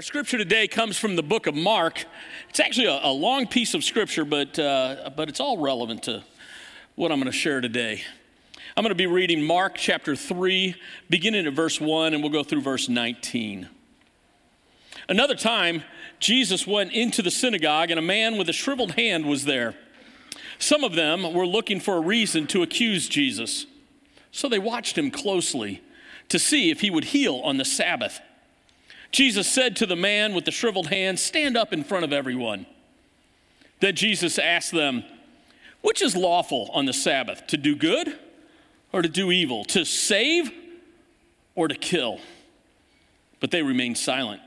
Our scripture today comes from the book of Mark. It's actually a, a long piece of scripture, but, uh, but it's all relevant to what I'm going to share today. I'm going to be reading Mark chapter 3, beginning at verse 1, and we'll go through verse 19. Another time, Jesus went into the synagogue, and a man with a shriveled hand was there. Some of them were looking for a reason to accuse Jesus, so they watched him closely to see if he would heal on the Sabbath. Jesus said to the man with the shriveled hand, Stand up in front of everyone. Then Jesus asked them, Which is lawful on the Sabbath, to do good or to do evil, to save or to kill? But they remained silent.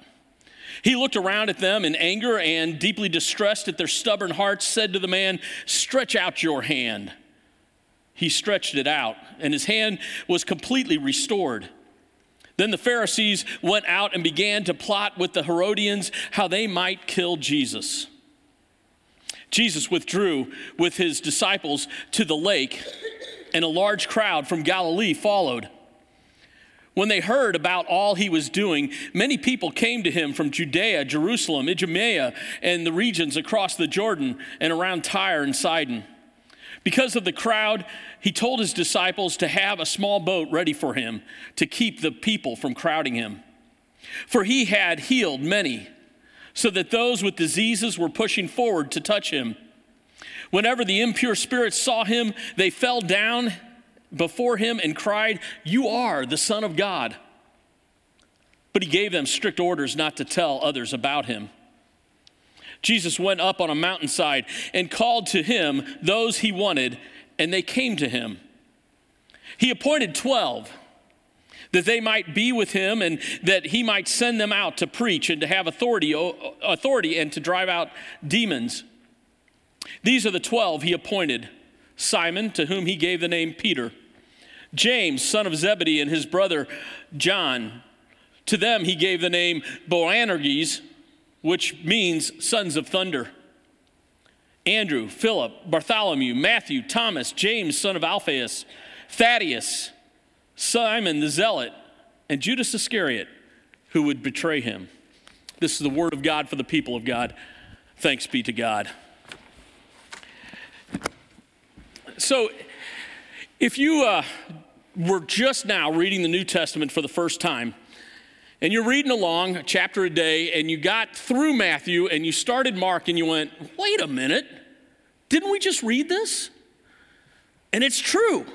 He looked around at them in anger and, deeply distressed at their stubborn hearts, said to the man, Stretch out your hand. He stretched it out, and his hand was completely restored. Then the Pharisees went out and began to plot with the Herodians how they might kill Jesus. Jesus withdrew with his disciples to the lake, and a large crowd from Galilee followed. When they heard about all he was doing, many people came to him from Judea, Jerusalem, Idumea, and the regions across the Jordan and around Tyre and Sidon. Because of the crowd, he told his disciples to have a small boat ready for him to keep the people from crowding him. For he had healed many, so that those with diseases were pushing forward to touch him. Whenever the impure spirits saw him, they fell down before him and cried, You are the Son of God. But he gave them strict orders not to tell others about him. Jesus went up on a mountainside and called to him those he wanted, and they came to him. He appointed 12 that they might be with him and that he might send them out to preach and to have authority, authority and to drive out demons. These are the 12 he appointed Simon, to whom he gave the name Peter, James, son of Zebedee, and his brother John. To them he gave the name Boanerges which means sons of thunder. Andrew, Philip, Bartholomew, Matthew, Thomas, James, son of Alphaeus, Thaddeus, Simon the Zealot, and Judas Iscariot, who would betray him. This is the word of God for the people of God. Thanks be to God. So, if you uh, were just now reading the New Testament for the first time, and you're reading along a chapter a day, and you got through Matthew and you started Mark, and you went, wait a minute, didn't we just read this? And it's true.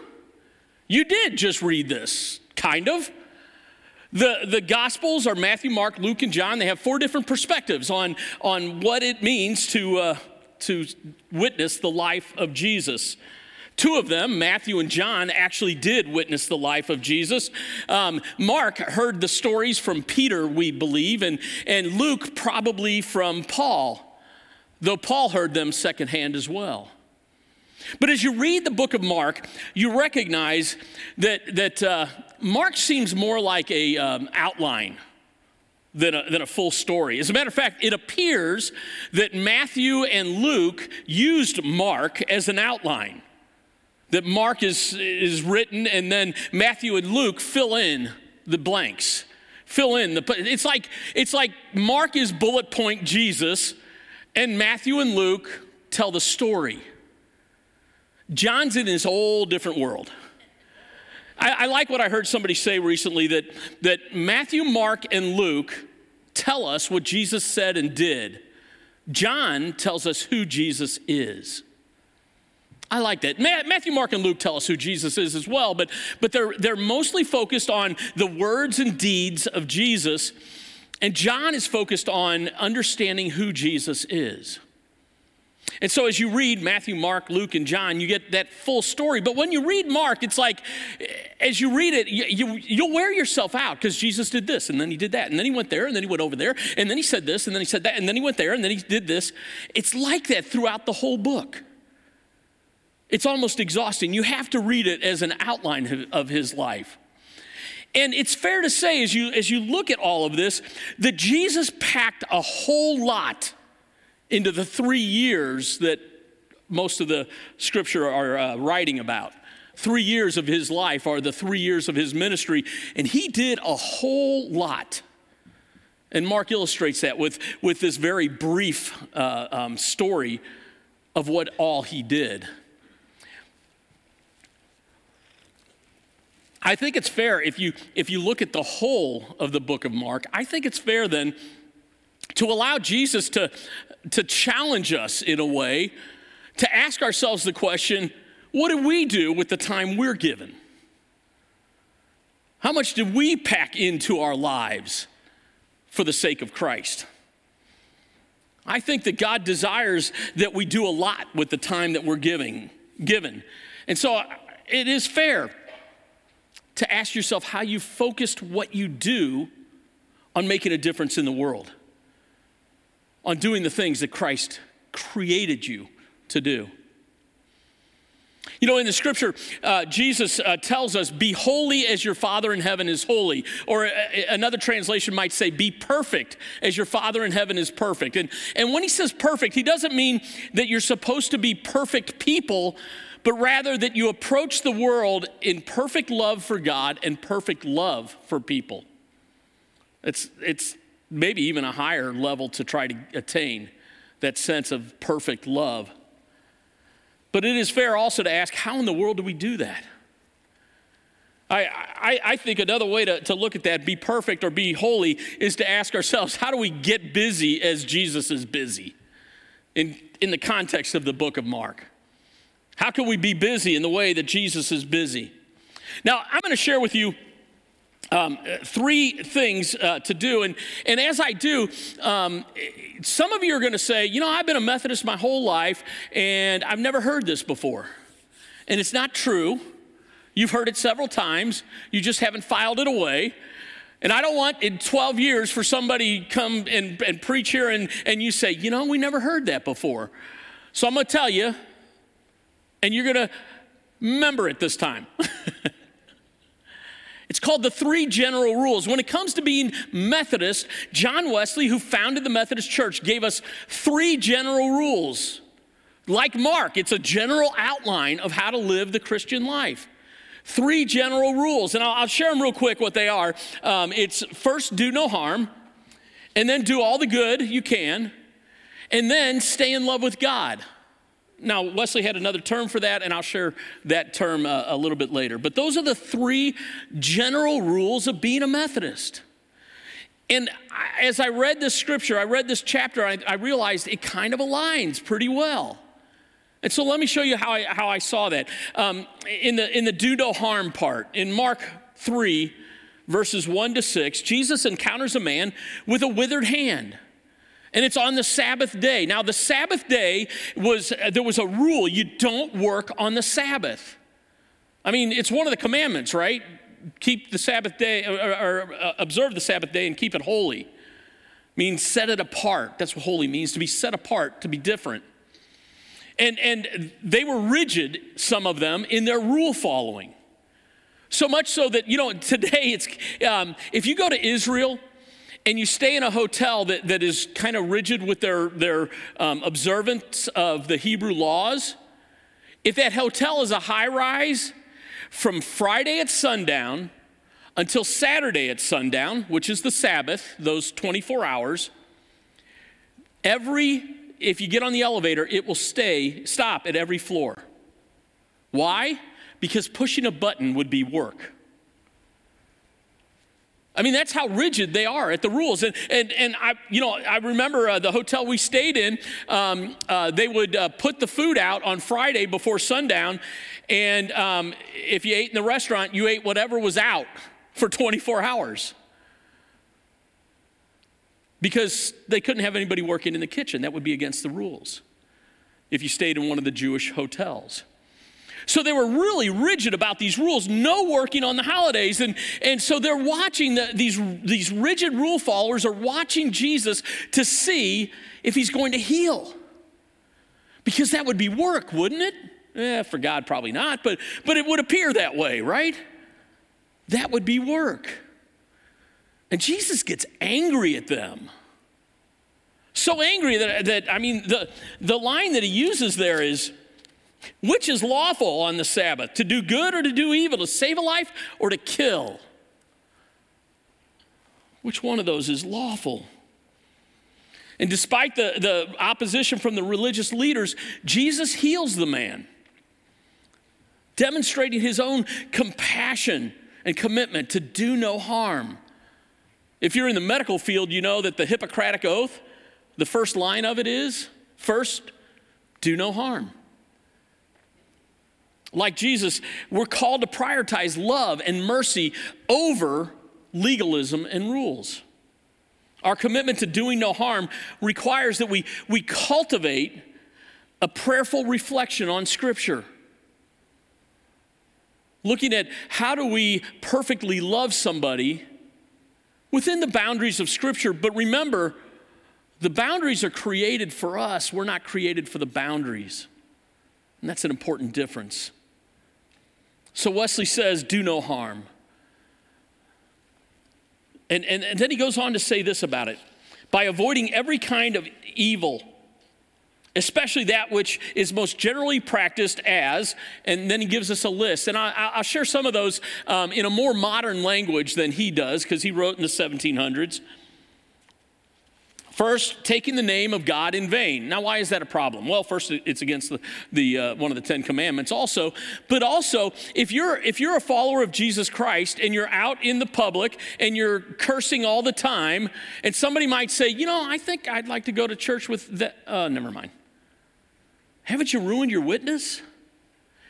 You did just read this, kind of. The, the Gospels are Matthew, Mark, Luke, and John. They have four different perspectives on, on what it means to, uh, to witness the life of Jesus. Two of them, Matthew and John, actually did witness the life of Jesus. Um, Mark heard the stories from Peter, we believe, and, and Luke probably from Paul, though Paul heard them secondhand as well. But as you read the book of Mark, you recognize that, that uh, Mark seems more like a um, outline than a, than a full story. As a matter of fact, it appears that Matthew and Luke used Mark as an outline that Mark is, is written, and then Matthew and Luke fill in the blanks. Fill in the. It's like it's like Mark is bullet point Jesus, and Matthew and Luke tell the story. John's in his whole different world. I, I like what I heard somebody say recently that that Matthew, Mark, and Luke tell us what Jesus said and did. John tells us who Jesus is. I like that. Matthew, Mark, and Luke tell us who Jesus is as well, but, but they're, they're mostly focused on the words and deeds of Jesus. And John is focused on understanding who Jesus is. And so, as you read Matthew, Mark, Luke, and John, you get that full story. But when you read Mark, it's like, as you read it, you, you, will wear yourself out because Jesus did this, and then he did that, and then he went there, and then he went over there, and then he said this, and then he said that, and then he went there, and then he did this. It's like that throughout the whole book. It's almost exhausting. You have to read it as an outline of his life. And it's fair to say, as you, as you look at all of this, that Jesus packed a whole lot into the three years that most of the scripture are uh, writing about. Three years of his life are the three years of his ministry, and he did a whole lot And Mark illustrates that with, with this very brief uh, um, story of what all he did. I think it's fair if you, if you look at the whole of the book of Mark, I think it's fair then to allow Jesus to, to challenge us in a way, to ask ourselves the question what do we do with the time we're given? How much do we pack into our lives for the sake of Christ? I think that God desires that we do a lot with the time that we're giving, given. And so it is fair to ask yourself how you focused what you do on making a difference in the world, on doing the things that Christ created you to do. You know, in the scripture, uh, Jesus uh, tells us, Be holy as your Father in heaven is holy. Or uh, another translation might say, Be perfect as your Father in heaven is perfect. And, and when he says perfect, he doesn't mean that you're supposed to be perfect people, but rather that you approach the world in perfect love for God and perfect love for people. It's, it's maybe even a higher level to try to attain that sense of perfect love. But it is fair also to ask how in the world do we do that? I, I, I, think another way to, to look at that, be perfect or be holy, is to ask ourselves how do we get busy as Jesus is busy in, in the context of the book of Mark? How can we be busy in the way that Jesus is busy? Now, I'm going to share with you um, three things uh, to do. And, and as I do, um, some of you are going to say, you know, I've been a Methodist my whole life and I've never heard this before. And it's not true. You've heard it several times, you just haven't filed it away. And I don't want in 12 years for somebody come and, and preach here and, and you say, you know, we never heard that before. So I'm going to tell you, and you're going to remember it this time. It's called the three general rules. When it comes to being Methodist, John Wesley, who founded the Methodist Church, gave us three general rules. Like Mark, it's a general outline of how to live the Christian life. Three general rules, and I'll, I'll share them real quick what they are. Um, it's first, do no harm, and then do all the good you can, and then stay in love with God. Now, Wesley had another term for that, and I'll share that term uh, a little bit later. But those are the three general rules of being a Methodist. And as I read this scripture, I read this chapter, I, I, realized it kind of aligns pretty well. And so let me show you how I, how I saw that. Um, in, the, in the do no harm part, in Mark 3, verses 1 to 6, Jesus encounters a man with a withered hand. And it's on the Sabbath day. Now, the Sabbath day was, there was a rule you don't work on the Sabbath. I mean, it's one of the commandments, right? Keep the Sabbath day, or, or, or uh, observe the Sabbath day and keep it holy. Means set it apart. That's what holy means to be set apart, to be different. And, and they were rigid, some of them, in their rule following. So much so that, you know, today it's, um, if you go to Israel, and you stay in a hotel that, that is kind of rigid with their, their um, observance of the Hebrew laws, if that hotel is a high rise, from Friday at sundown until Saturday at sundown, which is the Sabbath, those 24 hours, every, if you get on the elevator, it will stay, stop at every floor. Why? Because pushing a button would be work. I mean, that's how rigid they are at the rules. And, and, and I, you know, I remember uh, the hotel we stayed in, um, uh, they would uh, put the food out on Friday before sundown. And um, if you ate in the restaurant, you ate whatever was out for 24 hours. Because they couldn't have anybody working in the kitchen. That would be against the rules if you stayed in one of the Jewish hotels. So they were really rigid about these rules, no working on the holidays. And, and so they're watching the, these, these rigid rule followers are watching Jesus to see if he's going to heal. Because that would be work, wouldn't it? Eh, for God, probably not, but, but it would appear that way, right? That would be work. And Jesus gets angry at them. So angry that, that I mean, the, the line that he uses there is, which is lawful on the Sabbath, to do good or to do evil, to save a life or to kill? Which one of those is lawful? And despite the, the opposition from the religious leaders, Jesus heals the man, demonstrating his own compassion and commitment to do no harm. If you're in the medical field, you know that the Hippocratic Oath, the first line of it is first, do no harm. Like Jesus, we're called to prioritize love and mercy over legalism and rules. Our commitment to doing no harm requires that we, we cultivate a prayerful reflection on Scripture. Looking at how do we perfectly love somebody within the boundaries of Scripture. But remember, the boundaries are created for us, we're not created for the boundaries. And that's an important difference. So Wesley says, Do no harm. And, and, and then he goes on to say this about it by avoiding every kind of evil, especially that which is most generally practiced as, and then he gives us a list. And I, will share some of those um, in a more modern language than he does, because he wrote in the 1700s. First, taking the name of God in vain. Now, why is that a problem? Well, first, it's against the, the uh, one of the Ten Commandments, also. But also, if you're if you're a follower of Jesus Christ and you're out in the public and you're cursing all the time, and somebody might say, you know, I think I'd like to go to church with that. Uh, never mind. Haven't you ruined your witness?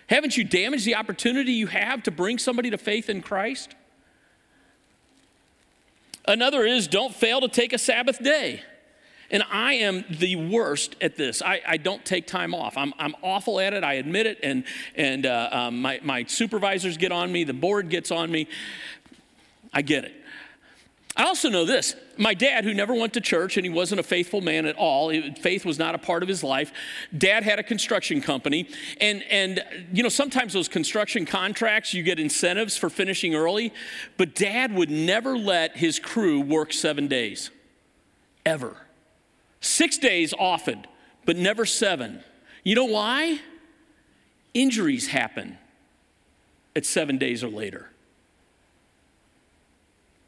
Haven't you damaged the opportunity you have to bring somebody to faith in Christ? Another is don't fail to take a Sabbath day. And I am the worst at this. I, I don't take time off. I'm, I'm awful at it. I admit it. And, and uh, um, my, my supervisors get on me, the board gets on me. I get it. I also know this my dad, who never went to church and he wasn't a faithful man at all, faith was not a part of his life. Dad had a construction company. And, and, you know, sometimes those construction contracts, you get incentives for finishing early. But dad would never let his crew work seven days, ever. Six days often, but never seven. You know why? Injuries happen at seven days or later.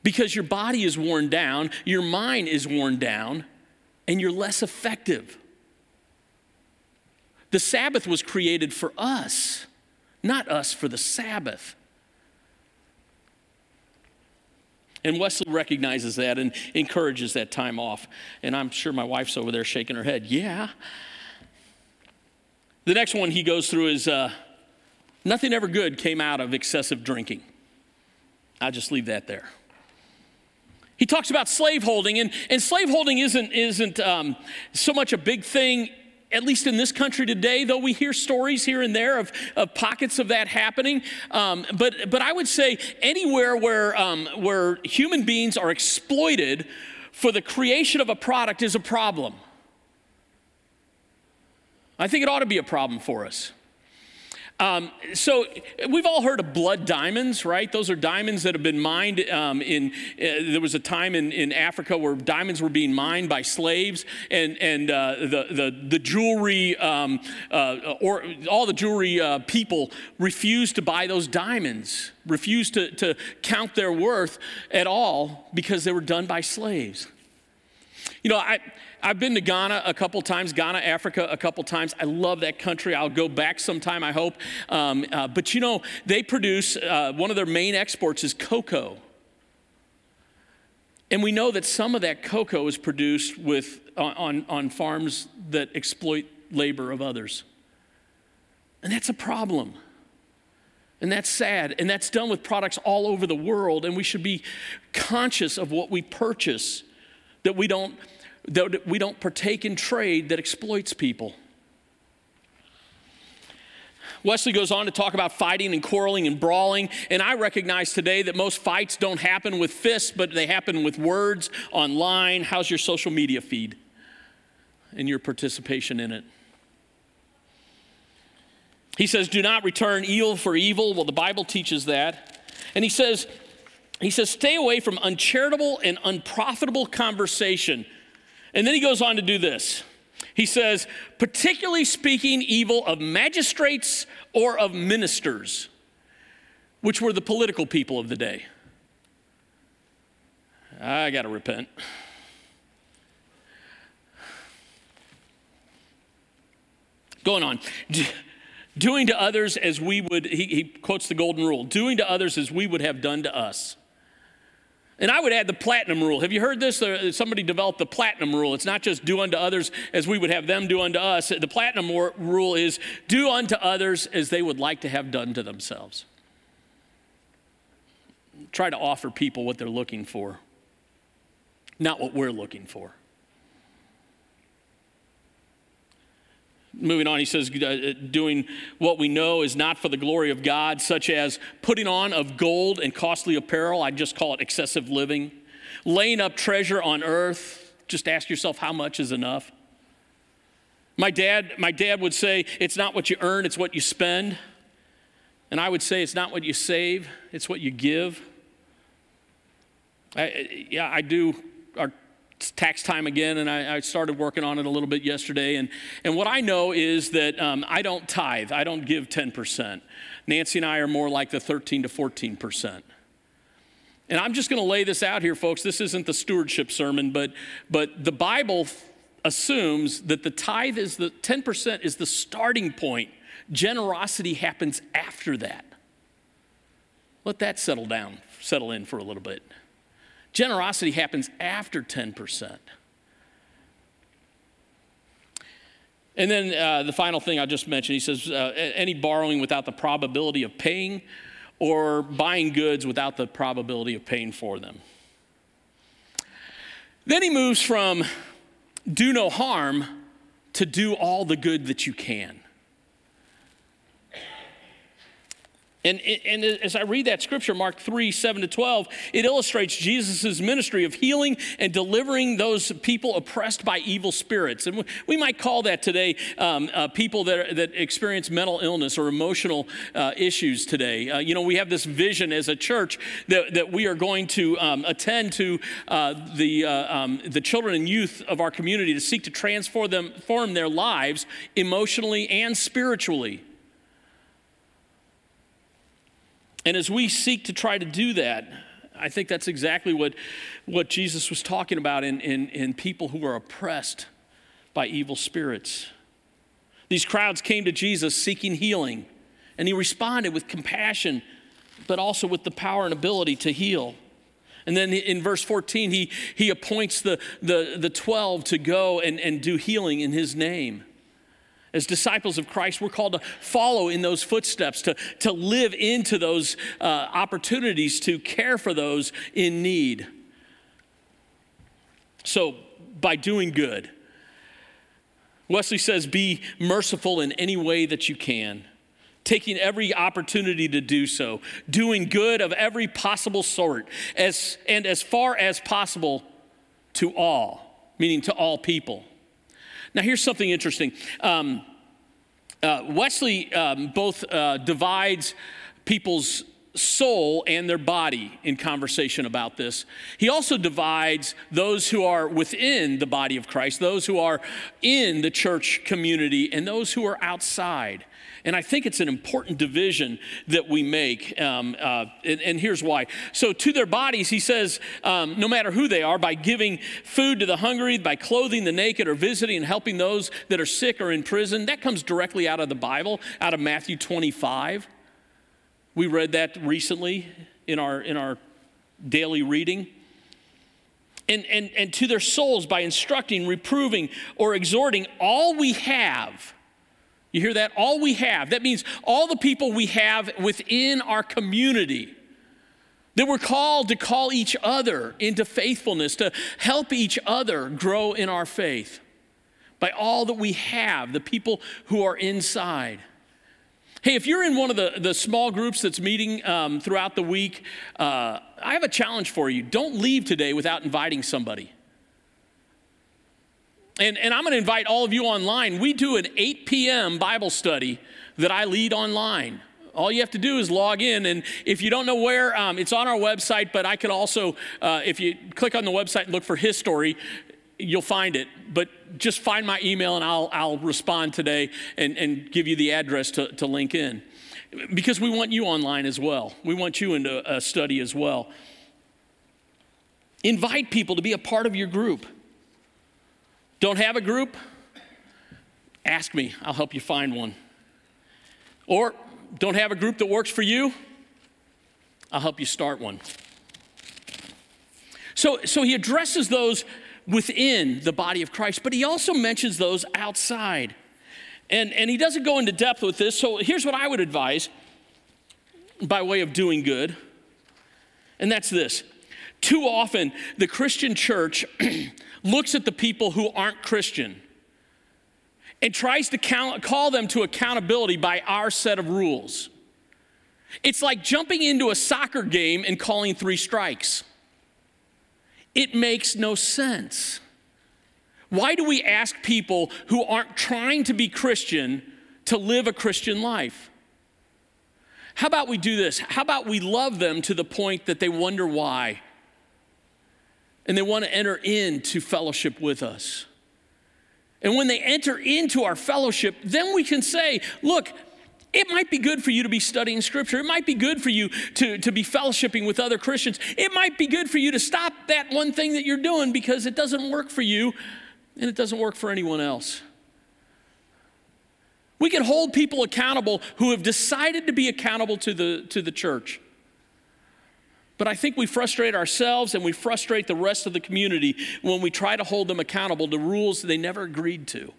Because your body is worn down, your mind is worn down, and you're less effective. The Sabbath was created for us, not us for the Sabbath. And Wesley recognizes that and encourages that time off. And I'm sure my wife's over there shaking her head. Yeah. The next one he goes through is uh, nothing ever good came out of excessive drinking. I'll just leave that there. He talks about slaveholding, and, and slaveholding isn't, isn't um, so much a big thing at least in this country today, though we hear stories here and there of, of pockets of that happening. Um, but, but I would say anywhere where, um, where human beings are exploited for the creation of a product is a problem. I think it ought to be a problem for us. Um, so we've all heard of blood diamonds, right? Those are diamonds that have been mined. Um, in uh, there was a time in, in Africa where diamonds were being mined by slaves, and and uh, the the the jewelry um, uh, or all the jewelry uh, people refused to buy those diamonds, refused to to count their worth at all because they were done by slaves. You know, I I've been to Ghana a couple times, Ghana, Africa a couple times. I love that country. I'll go back sometime, I hope. Um, uh, but you know, they produce, uh, one of their main exports is cocoa. And we know that some of that cocoa is produced with, on, on farms that exploit labor of others. And that's a problem. And that's sad. And that's done with products all over the world. And we should be conscious of what we purchase, that we don't that we don't partake in trade that exploits people. Wesley goes on to talk about fighting and quarreling and brawling. And I recognize today that most fights don't happen with fists, but they happen with words online. How's your social media feed and your participation in it? He says, Do not return evil for evil. Well, the Bible teaches that. And he says, he says, stay away from uncharitable and unprofitable conversation and then he goes on to do this. He says, particularly speaking evil of magistrates or of ministers, which were the political people of the day. I got to repent. Going on. Doing to others as we would, he, he quotes the golden rule doing to others as we would have done to us. And I would add the platinum rule. Have you heard this? Somebody developed the platinum rule. It's not just do unto others as we would have them do unto us. The platinum rule is do unto others as they would like to have done to themselves. Try to offer people what they're looking for, not what we're looking for. Moving on, he says, uh, doing what we know is not for the glory of God, such as putting on of gold and costly apparel. I just call it excessive living. Laying up treasure on earth. Just ask yourself how much is enough. My dad, my dad would say, it's not what you earn, it's what you spend. And I would say, it's not what you save, it's what you give. I, yeah, I do. Our tax time again, and I, I, started working on it a little bit yesterday. And, and what I know is that um, I don't tithe, I don't give 10%. Nancy and I are more like the 13 to 14%. And I'm just going to lay this out here, folks. This isn't the stewardship sermon, but, but the Bible assumes that the tithe is the 10% is the starting point. Generosity happens after that. Let that settle down, settle in for a little bit. Generosity happens after 10%. And then uh, the final thing I just mentioned, he says, uh, any borrowing without the probability of paying or buying goods without the probability of paying for them. Then he moves from do no harm to do all the good that you can. And, and as I read that scripture, Mark 3 7 to 12, it illustrates Jesus' ministry of healing and delivering those people oppressed by evil spirits. And we might call that today um, uh, people that, that experience mental illness or emotional uh, issues today. Uh, you know, we have this vision as a church that, that we are going to um, attend to uh, the, uh, um, the children and youth of our community to seek to transform, them, form their lives emotionally and spiritually. And as we seek to try to do that, I think that's exactly what, what Jesus was talking about in, in, in people who are oppressed by evil spirits. These crowds came to Jesus seeking healing, and he responded with compassion, but also with the power and ability to heal. And then in verse 14, he, he appoints the, the, the 12 to go and, and do healing in his name. As disciples of Christ, we're called to follow in those footsteps, to, to live into those uh, opportunities to care for those in need. So, by doing good, Wesley says, be merciful in any way that you can, taking every opportunity to do so, doing good of every possible sort, as, and as far as possible to all, meaning to all people. Now, here's something interesting. Um, uh, Wesley um, both uh, divides people's soul and their body in conversation about this. He also divides those who are within the body of Christ, those who are in the church community, and those who are outside. And I think it's an important division that we make. Um, uh, and, and, here's why. So, to their bodies, he says, um, no matter who they are, by giving food to the hungry, by clothing the naked, or visiting and helping those that are sick or in prison, that comes directly out of the Bible, out of Matthew 25. We read that recently in our, in our daily reading. And, and, and to their souls by instructing, reproving, or exhorting all we have you hear that? All we have. That means all the people we have within our community. That we're called to call each other into faithfulness, to help each other grow in our faith by all that we have, the people who are inside. Hey, if you're in one of the, the small groups that's meeting um, throughout the week, uh, I have a challenge for you. Don't leave today without inviting somebody. And, and I'm going to invite all of you online. We do an 8 p.m. Bible study that I lead online. All you have to do is log in. And if you don't know where, um, it's on our website, but I can also, uh, if you click on the website and look for history, you'll find it. But just find my email and I'll, I'll respond today and, and give you the address to, to link in. Because we want you online as well. We want you into a study as well. Invite people to be a part of your group. Don't have a group? Ask me, I'll help you find one. Or don't have a group that works for you? I'll help you start one. So, so he addresses those within the body of Christ, but he also mentions those outside. And, and he doesn't go into depth with this, so here's what I would advise by way of doing good, and that's this. Too often, the Christian church looks at the people who aren't Christian and tries to count, call them to accountability by our set of rules. It's like jumping into a soccer game and calling three strikes. It makes no sense. Why do we ask people who aren't trying to be Christian to live a Christian life? How about we do this? How about we love them to the point that they wonder why? And they want to enter into fellowship with us. And when they enter into our fellowship, then we can say, look, it might be good for you to be studying scripture. It might be good for you to, to be fellowshipping with other Christians. It might be good for you to stop that one thing that you're doing because it doesn't work for you and it doesn't work for anyone else. We can hold people accountable who have decided to be accountable to the, to the church. But I think we frustrate ourselves and we frustrate the rest of the community when we try to hold them accountable to rules they never agreed to.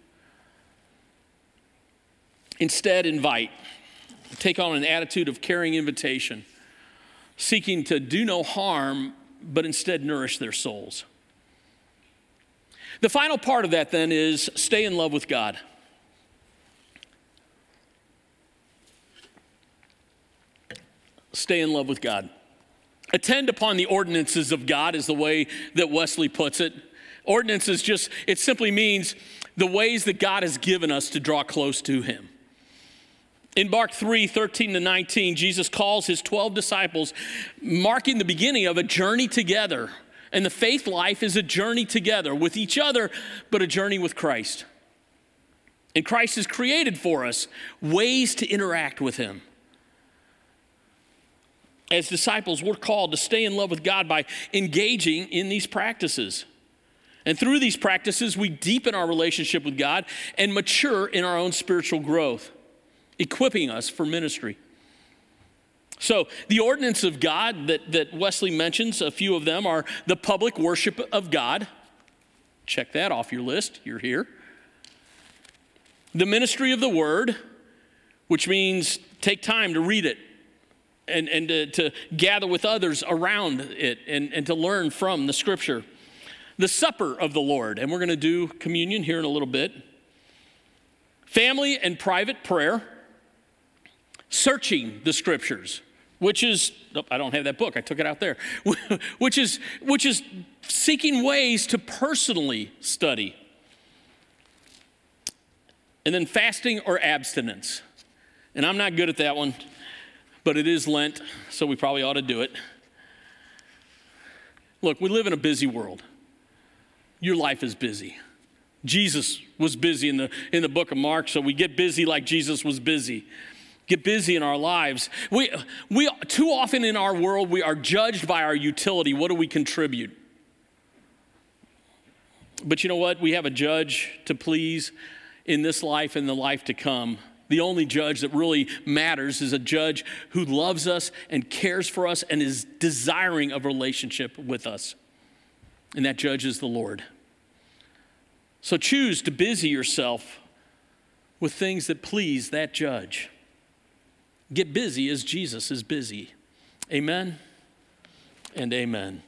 Instead, invite. Take on an attitude of caring invitation, seeking to do no harm, but instead nourish their souls. The final part of that then is stay in love with God. Stay in love with God. Attend upon the ordinances of God, is the way that Wesley puts it. Ordinances just, it simply means the ways that God has given us to draw close to Him. In Mark 3 13 to 19, Jesus calls his 12 disciples, marking the beginning of a journey together. And the faith life is a journey together with each other, but a journey with Christ. And Christ has created for us ways to interact with Him as disciples, we're called to stay in love with God by engaging in these practices. And through these practices, we deepen our relationship with God and mature in our own spiritual growth, equipping us for ministry. So, the ordinance of God that, that Wesley mentions, a few of them are the public worship of God. Check that off your list, you're here. The ministry of the word, which means take time to read it, and, and to, to gather with others around it and, and to learn from the scripture. The supper of the Lord, and we're going to do communion here in a little bit. Family and private prayer, searching the scriptures, which is oh, I don't have that book. I took it out there. which is which is seeking ways to personally study. And then fasting or abstinence. And I'm not good at that one but it is Lent, so we probably ought to do it. Look, we live in a busy world. Your life is busy. Jesus was busy in the, in the book of Mark, so we get busy like Jesus was busy. Get busy in our lives. We, we, too often in our world, we are judged by our utility. What do we contribute? But you know what? We have a judge to please in this life and the life to come. The only judge that really matters is a judge who loves us and cares for us and is desiring a relationship with us. And that judge is the Lord. So choose to busy yourself with things that please that judge. Get busy as Jesus is busy. Amen and amen.